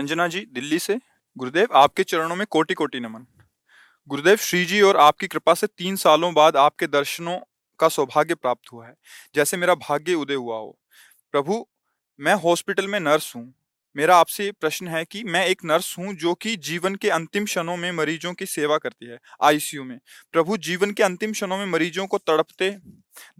रंजना जी, दिल्ली से। गुरुदेव, आपके चरणों में कोटि कोटि नमन। गुरुदेव श्री जी और आपकी कृपा से तीन सालों बाद आपके दर्शनों का सौभाग्य प्राप्त हुआ है। जैसे मेरा भाग्य उदय हुआ हो। प्रभु, मैं हॉस्पिटल में नर्स हूँ। मेरा आपसे प्रश्न है कि मैं एक नर्स हूँ जो कि जीवन के अंतिम क्षणों में मरीजों की सेवा करती है, आईसीयू में। प्रभु, जीवन के अंतिम क्षणों में मरीजों को तड़पते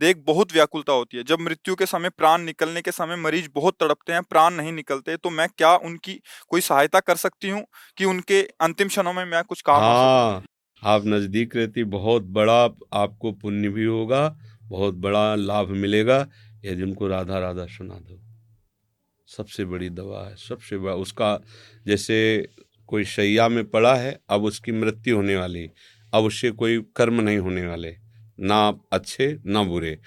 देख बहुत व्याकुलता होती है। जब मृत्यु के समय प्राण निकलने के समय मरीज़ बहुत तड़पते हैं, प्राण नहीं निकलते तो मैं क्या उनकी कोई सहायता कर सकती हूँ कि उनके अंतिम क्षणों में मैं कुछ काम हाँ आप नज़दीक रहती, बहुत बड़ा आपको पुण्य भी होगा, बहुत बड़ा लाभ मिलेगा। यदि उनको राधा राधा सुना दो। सबसे बड़ी दवा है, सबसे बड़ा, उसका जैसे कोई शैया में पड़ा है, अब उसकी मृत्यु होने वाली अब उससे कोई कर्म नहीं होने वाले, ना अच्छे, ना बुरे।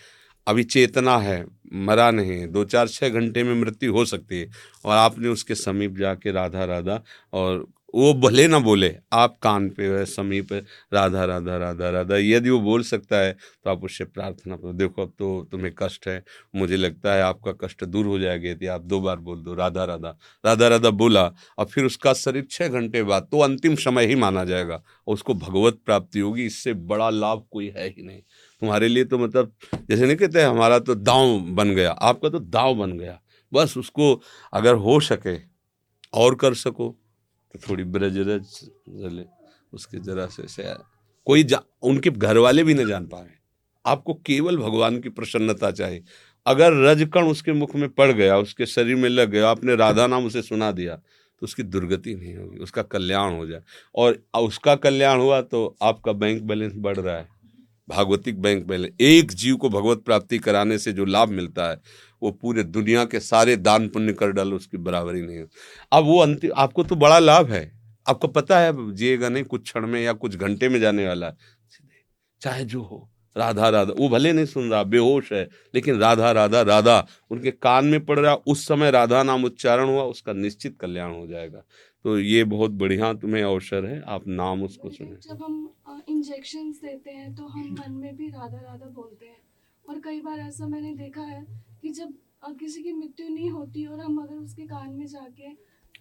अभी चेतना है, मरा नहीं दो चार छः घंटे में मृत्यु हो सकती है। और आपने उसके समीप जाके राधा राधा और वो भले ना बोले, आप कान पे समीप राधा राधा राधा राधा, यदि वो बोल सकता है तो आप उससे प्रार्थना करो। देखो, अब तो तुम्हें कष्ट है, मुझे लगता है आपका कष्ट दूर हो जाएगा, यदि आप दो बार बोल दो, राधा राधा राधा राधा बोला, और फिर उसका शरीर छः घंटे बाद तो अंतिम समय ही माना जाएगा उसको भगवत प्राप्ति होगी, इससे बड़ा लाभ कोई है ही नहीं। तुम्हारे लिए तो मतलब जैसे नहीं कहते, हमारा तो दाव बन गया, आपका तो दाव बन गया, बस उसको अगर हो सके, और कर सको तो थोड़ी ब्रज रज जले, उसके जरा से कोई जा, उनके घर वाले भी न जान पाए। आपको केवल भगवान की प्रसन्नता चाहिए अगर रजकण उसके मुख में पड़ गया, उसके शरीर में लग गया, आपने राधा नाम उसे सुना दिया तो उसकी दुर्गति नहीं होगी, उसका कल्याण हो जाए। और उसका कल्याण हुआ तो आपका बैंक बैलेंस बढ़ रहा है। भागवतिक बैंक बैलेंस एक जीव को भगवत प्राप्ति कराने से जो लाभ मिलता है, वो पूरे दुनिया के सारे दान पुण्य कर डालो, उसकी बराबरी नहीं अब वो अंतिम आपको तो बड़ा लाभ है। आपको पता है जिएगा नहीं, कुछ क्षण में या कुछ घंटे में जाने वाला है। चाहे जो हो, राधा राधा, वो भले नहीं सुन रहा, बेहोश है, लेकिन राधा राधा राधा, उनके कान में पड़ रहा, उस समय राधा नाम उच्चारण हुआ, उसका निश्चित कल्याण हो जाएगा। तो ये बहुत बढ़िया तुम्हें अवसर है आप नाम उसको सुने। जब हम इंजेक्शन देते हैं तो हम मन में भी राधा राधा बोलते हैं। और कई बार ऐसा मैंने देखा है कि जब किसी की मृत्यु नहीं होती और हम अगर उसके कान में जाके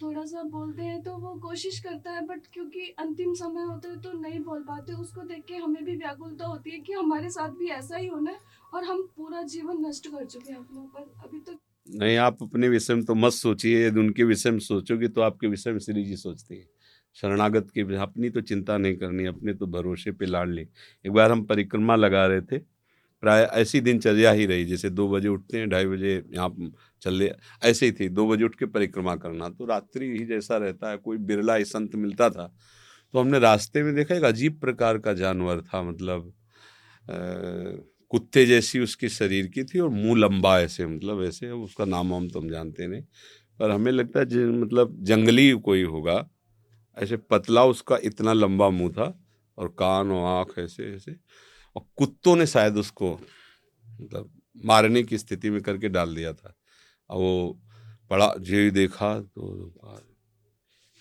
थोड़ा सा बोलते हैं तो वो कोशिश करता है बट क्योंकि अंतिम समय होता है तो नहीं बोल पाते। उसको देख के हमें भी व्याकुलता होती है कि हमारे साथ भी ऐसा ही होना है और हम पूरा जीवन नष्ट कर चुके हैं अपने ऊपर। अभी तक तो नहीं, आप अपने विषय में तो मत सोचिए। यदि उनके विषय में सोचोगे तो आपके विषय में श्री जी सोचते हैं। शरणागत की अपनी तो चिंता नहीं करनी, अपने तो भरोसे पे लाड़ ली। एक बार हम परिक्रमा लगा रहे थे। प्राय ऐसी दिनचर्या ही रही, जैसे दो बजे उठते हैं, ढाई बजे यहाँ चल, ऐसे ही थी। दो बजे उठ के परिक्रमा करना। तो रात्रि ही जैसा रहता है, कोई बिरला ही संत मिलता था। तो हमने रास्ते में देखा, एक अजीब प्रकार का जानवर था मतलब कुत्ते जैसी उसकी शरीर की थी और मुँह लंबा ऐसे मतलब ऐसे उसका नाम हम तुम जानते नहीं। पर हमें लगता है मतलब जंगली कोई होगा, ऐसे पतला उसका इतना लंबा मुँह था और कान और आँख ऐसे ऐसे, और कुत्तों ने शायद उसको मतलब मारने की स्थिति में करके डाल दिया था। और वो पड़ा जे देखा तो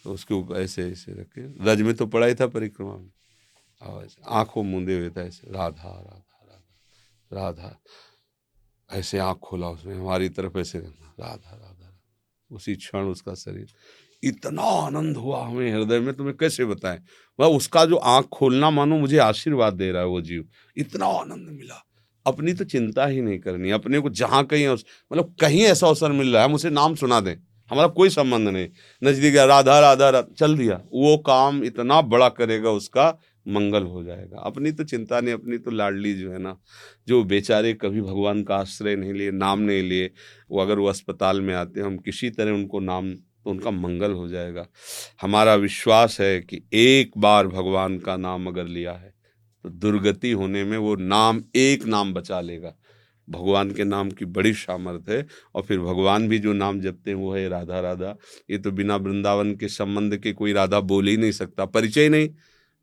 तो उसके ऊपर ऐसे ऐसे रखे रज में तो पड़ा ही था परिक्रमा में। और आँखों मूंदे हुए था ऐसे, राधा राधा। राधा। ऐसे आँख खोला उसने, हमारी तरफ़ ऐसे राधा राधा उसी क्षण उसका शरीर इतना आनंद हुआ हमें हृदय में, तुम्हें कैसे बताएँ? वह उसका जो आँख खोलना मानो मुझे आशीर्वाद दे रहा है वो जीव। इतना आनंद मिला। अपनी तो चिंता ही नहीं करनी, अपने को जहाँ कहीं मतलब कहीं ऐसा अवसर मिल रहा है, हम उसे नाम सुना दें। हमारा कोई संबंध नहीं। नज़दीक राधा राधा राधा, चल दिया। वो काम इतना बड़ा करेगा उसका मंगल हो जाएगा। अपनी तो चिंता नहीं, अपनी तो लाडली जो है ना, जो बेचारे कभी भगवान का आश्रय नहीं लिए, नाम नहीं लिए, वो अगर वो अस्पताल में आते हैं, हम किसी तरह उनको नाम तो उनका मंगल हो जाएगा। हमारा विश्वास है कि एक बार भगवान का नाम अगर लिया है तो दुर्गति होने में वो नाम, एक नाम बचा लेगा। भगवान के नाम की बड़ी सामर्थ है, और फिर भगवान भी जो नाम जपते हैं, वो है राधा राधा ये तो बिना वृंदावन के संबंध के कोई राधा बोल ही नहीं सकता, परिचय नहीं।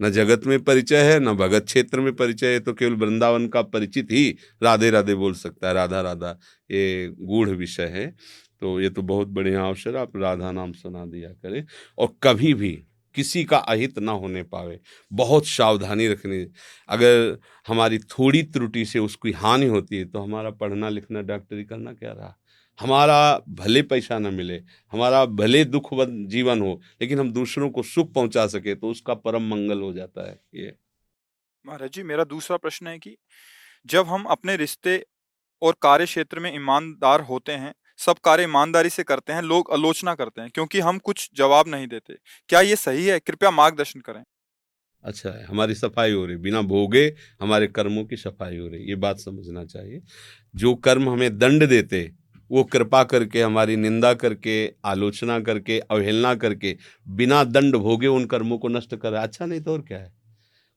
न जगत में परिचय है, न भगत क्षेत्र में परिचय है तो केवल वृंदावन का परिचित ही राधे राधे बोल सकता है, राधा राधा, ये गूढ़ विषय है। तो ये तो बहुत बढ़िया अवसर आप राधा नाम सुना दिया करें, और कभी भी किसी का अहित ना होने पावे, बहुत सावधानी रखनी। अगर हमारी थोड़ी त्रुटि से उसकी हानि होती है तो हमारा पढ़ना लिखना, डॉक्टरी करना क्या रहा? हमारा भले पैसा न मिले हमारा भले दुख जीवन हो लेकिन हम दूसरों को सुख पहुँचा सके तो उसका परम मंगल हो जाता है ये महाराज जी मेरा दूसरा प्रश्न है कि जब हम अपने रिश्ते और कार्य क्षेत्र में ईमानदार होते हैं सब कार्य ईमानदारी से करते हैं लोग आलोचना करते हैं क्योंकि हम कुछ जवाब नहीं देते क्या ये सही है? कृपया मार्गदर्शन करें। अच्छा है हमारी सफ़ाई हो रही बिना भोगे हमारे कर्मों की सफ़ाई हो रही ये बात समझना चाहिए। जो कर्म हमें दंड देते वो कृपा करके, हमारी निंदा करके, आलोचना करके, अवहेलना करके, बिना दंड भोगे उन कर्मों को नष्ट कर अच्छा नहीं तो और क्या है?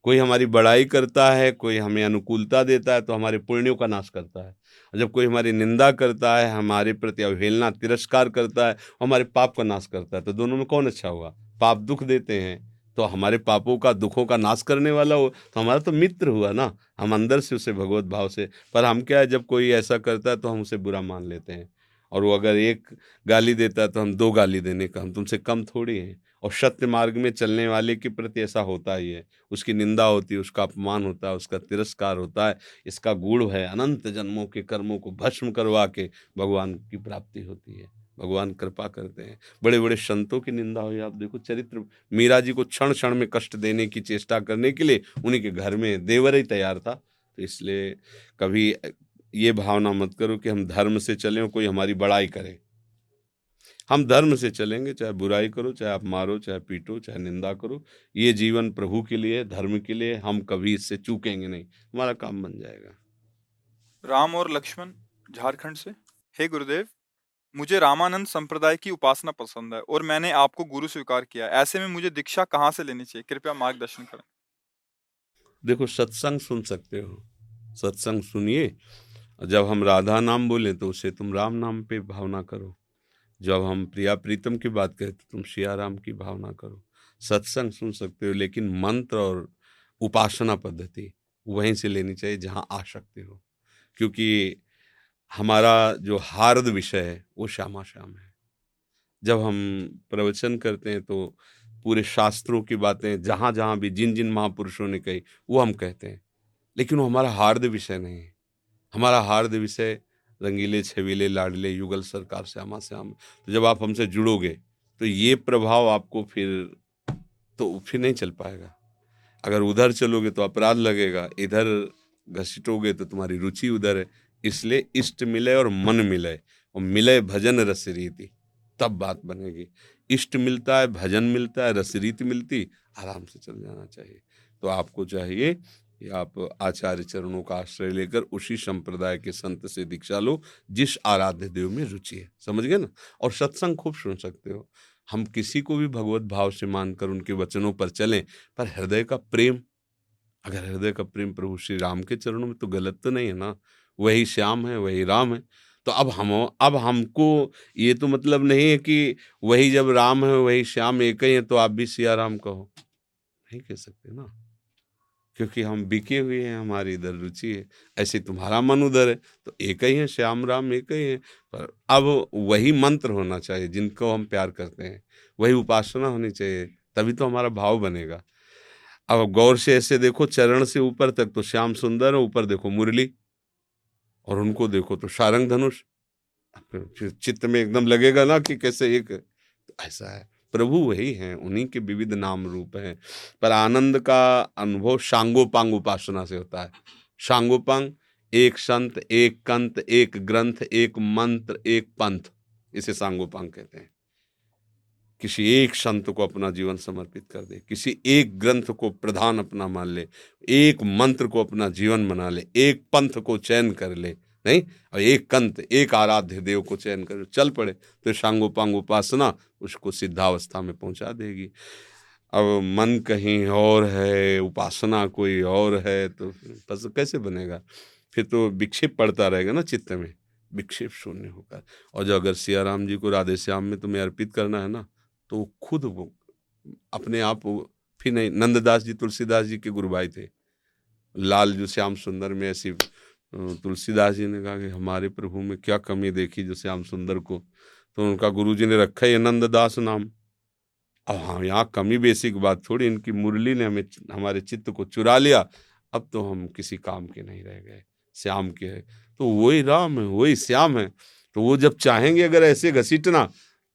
कोई हमारी बड़ाई करता है, कोई हमें अनुकूलता देता है तो हमारे पुण्यों का नाश करता है। जब कोई हमारी निंदा करता है, हमारे प्रति अवहेलना, तिरस्कार करता है, हमारे पाप का नाश करता है तो दोनों में कौन अच्छा हुआ पाप दुख देते हैं तो हमारे पापों का, दुखों का नाश करने वाला हो तो हमारा तो मित्र हुआ ना। हम अंदर से उसे भगवत भाव से, पर हम क्या है, जब कोई ऐसा करता है तो हम उसे बुरा मान लेते हैं। और वो अगर एक गाली देता है तो हम दो गाली देने का, हम तुमसे कम थोड़ी हैं। और सत्य मार्ग में चलने वाले के प्रति ऐसा होता ही है। उसकी निंदा होती है, उसका अपमान होता है, उसका तिरस्कार होता है, इसका गुड़ है अनंत जन्मों के कर्मों को भस्म करवा के भगवान की प्राप्ति होती है। भगवान कृपा करते हैं। बड़े बड़े संतों की निंदा हुई। आप देखो, चरित्र मीरा जी को क्षण क्षण में कष्ट देने की चेष्टा करने के लिए उन्हीं के घर में देवर ही तैयार था। तो इसलिए कभी ये भावना मत करो कि हम धर्म से चलें कोई हमारी बड़ाई करे। हम धर्म से चलेंगे, चाहे बुराई करो, चाहे आप मारो, चाहे पीटो, चाहे निंदा करो। ये जीवन प्रभु के लिए, धर्म के लिए हम कभी इससे चूकेंगे नहीं। हमारा काम बन जाएगा। राम और लक्ष्मण झारखंड से। हे गुरुदेव। मुझे रामानंद संप्रदाय की उपासना पसंद है और मैंने आपको गुरु स्वीकार किया ऐसे में मुझे दीक्षा कहाँ से लेनी चाहिए? कृपया मार्गदर्शन करें। देखो, सत्संग सुन सकते हो। सत्संग सुनिए। जब हम राधा नाम बोले तो उसे तुम राम नाम पे भावना करो। जब हम प्रिया प्रीतम की बात करें तो तुम सिया राम की भावना करो। सत्संग सुन सकते हो, लेकिन मंत्र और उपासना पद्धति वहीं से लेनी चाहिए जहाँ आ सकते हो। क्योंकि हमारा जो हार्द विषय है, वो श्यामा श्याम है। जब हम प्रवचन करते हैं तो पूरे शास्त्रों की बातें जहाँ जहाँ भी जिन जिन महापुरुषों ने कही, वो हम कहते हैं। लेकिन वो हमारा हार्द विषय नहीं है। हमारा हार्द विषय, रंगीले, छवीले, लाडले, युगल सरकार श्यामा श्याम तो जब आप हमसे जुड़ोगे तो ये प्रभाव आपको फिर तो फिर नहीं चल पाएगा। अगर उधर चलोगे तो अपराध लगेगा। इधर घसीटोगे तो तुम्हारी रुचि उधर है। इसलिए इष्ट मिले और मन मिले। और मिले भजन रस रीति तब बात बनेगी। इष्ट मिलता है, भजन मिलता है रस रीति मिलती, आराम से चल जाना चाहिए। तो आपको चाहिए कि आप आचार्य चरणों का आश्रय लेकर उसी संप्रदाय के संत से दीक्षा लो, जिस आराध्य देव में रुचि है। समझ गए ना? और सत्संग खूब सुन सकते हो। हम किसी को भी भगवत भाव से मानकर उनके वचनों पर चलें, पर हृदय का प्रेम, अगर हृदय का प्रेम प्रभु श्री राम के चरणों में तो गलत तो नहीं है ना? वही श्याम है, वही राम है। तो अब हम, अब हमको ये तो मतलब नहीं है कि वही जब राम है, वही श्याम एक ही है तो आप भी सिया राम कहो। नहीं कह सकते ना। क्योंकि हम बिके हुए हैं, हमारी इधर रुचि है। ऐसे तुम्हारा मन उधर है तो एक ही है, श्याम राम एक ही है। पर अब वही मंत्र होना चाहिए, जिनको हम प्यार करते हैं। वही उपासना होनी चाहिए, तभी तो हमारा भाव बनेगा। अब गौर से ऐसे देखो, चरण से ऊपर तक तो श्याम सुंदर है, ऊपर देखो मुरली। और उनको देखो तो शारंग धनुष। चित्त में एकदम लगेगा ना कि कैसे एक ऐसा है। प्रभु वही हैं, उन्हीं के विविध नाम रूप हैं। पर आनंद का अनुभव शांगोपांग उपासना से होता है। शांगोपांग, एक संत, एक कंत, एक ग्रंथ, एक मंत्र, एक पंथ, इसे सांगोपांग कहते हैं। किसी एक संत को अपना जीवन समर्पित कर दे, किसी एक ग्रंथ को प्रधान अपना मान ले, एक मंत्र को अपना जीवन बना ले, एक पंथ को चयन कर ले, नहीं? और एक कंत, एक आराध्य देव को चयन कर, चल पड़े तो शांगोपांग उपासना उसको सिद्धावस्था में पहुँचा देगी। अब मन कहीं और है, उपासना कोई और है तो बस कैसे बनेगा? फिर तो विक्षेप पड़ता रहेगा ना चित्त में, विक्षेप शून्य होकर और जो अगर सियाराम जी को राधे श्याम में तुम्हें अर्पित करना है ना तो वो खुद वो अपने आप फिर नहीं, नंददास जी, तुलसीदास जी के गुरु भाई थे। लाल जो श्याम सुंदर में ऐसी तुलसीदास जी ने कहा कि हमारे प्रभु में क्या कमी देखी जो श्याम सुंदर को? तो उनका गुरु जी ने रखा है नंददास नाम। अब हाँ यहाँ कमी बेसिक बात थोड़ी, इनकी मुरली ने हमें हमारे चित्त को चुरा लिया। अब तो हम किसी काम के नहीं रह गए, श्याम के है। तो वही राम है, वही श्याम है। तो वो जब चाहेंगे अगर ऐसे घसीटना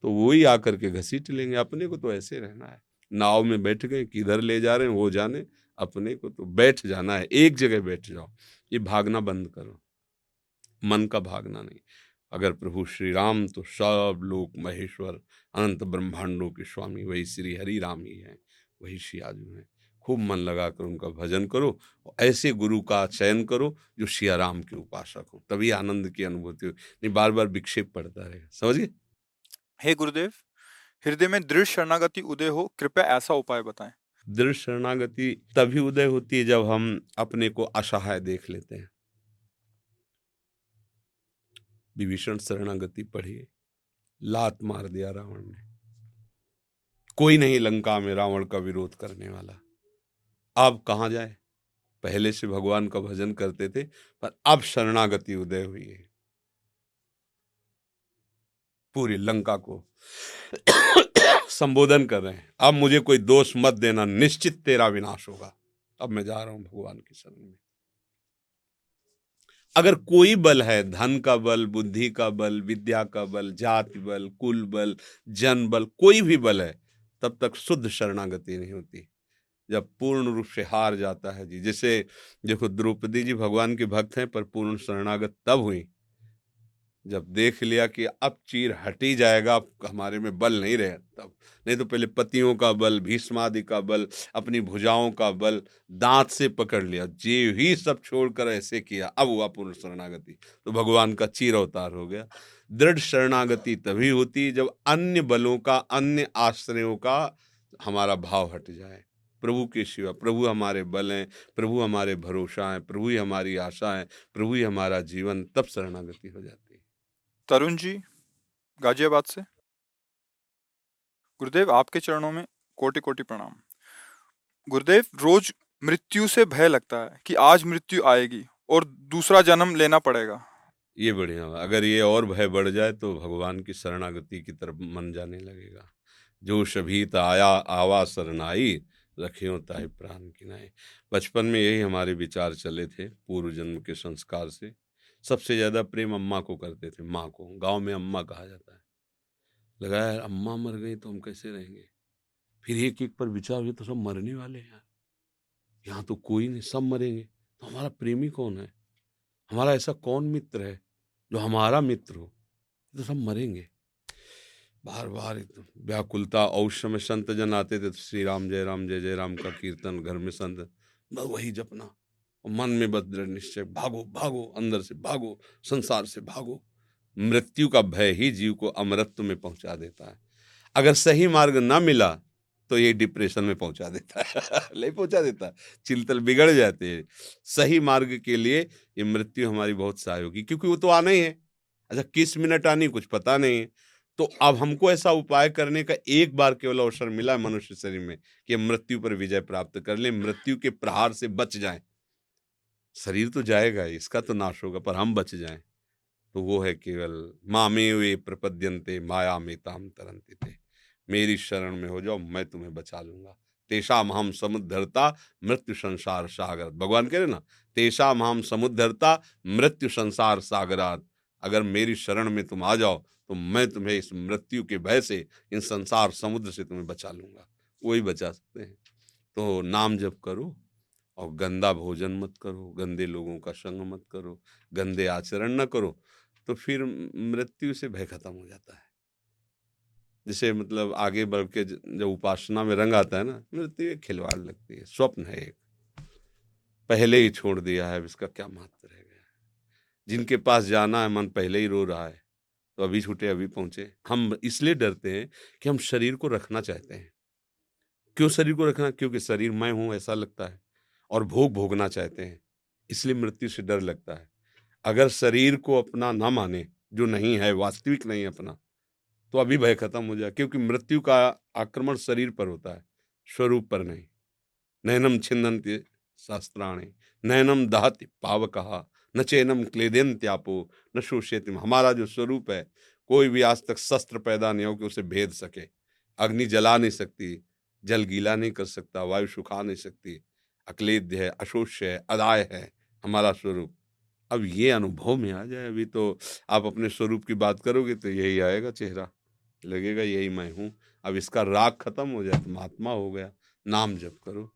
तो वही आकर के घसीट लेंगे। अपने को तो ऐसे रहना है। नाव में बैठ गए, किधर ले जा रहे हैं, वो जाने। अपने को तो बैठ जाना है। एक जगह बैठ जाओ। ये भागना बंद करो। मन का भागना नहीं। अगर प्रभु श्री राम तो सब लोक महेश्वर, अनंत ब्रह्मांडों के स्वामी, वही श्री हरि राम ही हैं। वही शियाजू हैं। खूब मन लगा कर उनका भजन करो और ऐसे गुरु का चयन करो, जो शिया राम के उपासक हो। तभी आनंद की अनुभूति हो नहीं बार बार विक्षेप पड़ता रहेगा। समझिए हे गुरुदेव, हृदय में दृढ़ शरणागति उदय हो, कृपया ऐसा उपाय बताएँ। दृढ़ शरणागति तभी उदय होती है जब हम अपने को असहाय देख लेते हैं। विभीषण शरणागति पढ़िए, लात मार दिया रावण ने। कोई नहीं लंका में रावण का विरोध करने वाला। अब कहा जाए? पहले से भगवान का भजन करते थे, पर अब शरणागति उदय हुई है। पूरी लंका को संबोधन कर रहे हैं। अब मुझे कोई दोष मत देना, निश्चित तेरा विनाश होगा। अब मैं जा रहा हूँ भगवान की शरण में। अगर कोई बल है, धन का बल, बुद्धि का बल, विद्या का बल, जाति बल, कुल बल, जन बल, कोई भी बल है, तब तक शुद्ध शरणागति नहीं होती। जब पूर्ण रूप से हार जाता है जी। जैसे, देखो द्रौपदी जी भगवान के भक्त हैं, पर पूर्ण शरणागत तब हुई जब देख लिया कि अब चीर हट जाएगा, अब हमारे में बल नहीं रहे, तब नहीं तो पहले पतियों का बल भीष्मादि का बल, अपनी भुजाओं का बल दांत से पकड़ लिया। जे ही सब छोड़कर ऐसे किया, अब हुआ पूर्ण शरणागति। तो भगवान का चीर अवतार हो गया। दृढ़ शरणागति तभी होती जब अन्य बलों का, अन्य आश्रयों का हमारा भाव हट जाए। प्रभु के सिवा, प्रभु हमारे बल हैं, प्रभु हमारे भरोसा हैं, प्रभु ही हमारी आशा है, प्रभु ही हमारा जीवन, तब शरणागति हो जाती। तरुण जी, गाजियाबाद से। गुरुदेव, आपके चरणों में कोटि कोटि प्रणाम। गुरुदेव, रोज मृत्यु से भय लगता है कि आज मृत्यु आएगी और दूसरा जन्म लेना पड़ेगा। ये बढ़िया अगर ये और भय बढ़ जाए तो भगवान की शरणागति की तरफ़ मन जाने लगेगा। जो शभीत आया, आवा शरणाई, रखियो ताई प्राण की नाई। बचपन में यही हमारे विचार चले थे पूर्व जन्म के संस्कार से। सबसे ज़्यादा प्रेम अम्मा को करते थे, माँ को। गाँव में अम्मा कहा जाता है। लगा यार, अम्मा मर गई तो हम कैसे रहेंगे? फिर एक एक पर विचार हुए तो सब मरने वाले हैं यार। यहाँ तो कोई नहीं, सब मरेंगे। तो हमारा प्रेमी कौन है? हमारा ऐसा कौन मित्र है जो हमारा मित्र हो? तो सब मरेंगे। बार बार एकदम व्याकुलता औश्य में संत जन आते थे तो श्री राम जय राम, जय जय राम का कीर्तन, घर में संत। वही जपना। मन में बस दृढ़ निश्चय, भागो भागो, अंदर से भागो, संसार से भागो। मृत्यु का भय ही जीव को अमरत्व में पहुँचा देता है। अगर सही मार्ग ना मिला तो ये डिप्रेशन में पहुँचा देता है। नहीं पहुँचा देता चिंतल बिगड़ जाते हैं। सही मार्ग के लिए ये मृत्यु हमारी बहुत सहायोगी क्योंकि वो तो आना ही है। अच्छा किस मिनट आनी कुछ पता नहीं है। तो अब हमको ऐसा उपाय करने का एक बार केवल अवसर मिला है मनुष्य शरीर में, कि मृत्यु पर विजय प्राप्त कर ले, मृत्यु के प्रहार से बच जाएँ। शरीर तो जाएगा इसका तो नाश होगा, पर हम बच जाएँ। तो वो है केवल, मामे वे प्रपद्यंते माया में ताम थे मेरी शरण में हो जाओ, मैं तुम्हें बचा लूँगा। तेषा हम समुद्धरता, मृत्यु संसार सागर भगवान कह रहे ना तेषा महाम समुद्धरता, मृत्यु संसार सागरात। अगर मेरी शरण में तुम आ जाओ तो मैं तुम्हें इस मृत्यु के भय से, इन संसार समुद्र से तुम्हें बचा लूँगा। वही बचा सकते हैं। तो नाम जप करो और गंदा भोजन मत करो, गंदे लोगों का संग मत करो, गंदे आचरण न करो तो फिर मृत्यु से भय खत्म हो जाता है। जिसे मतलब आगे बढ़ के जब उपासना में रंग आता है ना, मृत्यु एक खिलवाड़ लगती है, स्वप्न है एक। पहले ही छोड़ दिया है इसका क्या महत्व रह गया जिनके पास जाना है, मन पहले ही रो रहा है तो अभी छूटे, अभी पहुँचे। हम इसलिए डरते हैं कि हम शरीर को रखना चाहते हैं। क्यों शरीर को रखना? क्योंकि शरीर मैं हूँ, ऐसा लगता है। और भोग भोगना चाहते हैं। इसलिए मृत्यु से डर लगता है। अगर शरीर को अपना ना माने, जो नहीं है, वास्तविक नहीं अपना तो अभी भय खत्म हो जाए, क्योंकि मृत्यु का आक्रमण शरीर पर होता है, स्वरूप पर नहीं। नैनम छिन्नंत शास्त्राणी, नैनम दहत पाव कहा न चैनम क्लेदेन त्यापो न शोषित हमारा जो स्वरूप है, कोई भी आज तक शस्त्र पैदा नहीं हो कि उसे भेद सके। अग्नि जला नहीं सकती, जल गीला नहीं कर सकता, वायु सुखा नहीं सकती अक्लेद्य है, अशोष्य है, अदाय है हमारा स्वरूप। अब ये अनुभव में आ जाए, अभी तो आप अपने स्वरूप की बात करोगे तो यही आएगा चेहरा। लगेगा यही मैं हूँ। अब इसका राग खत्म हो जाए तो महात्मा हो गया, नाम जप करो।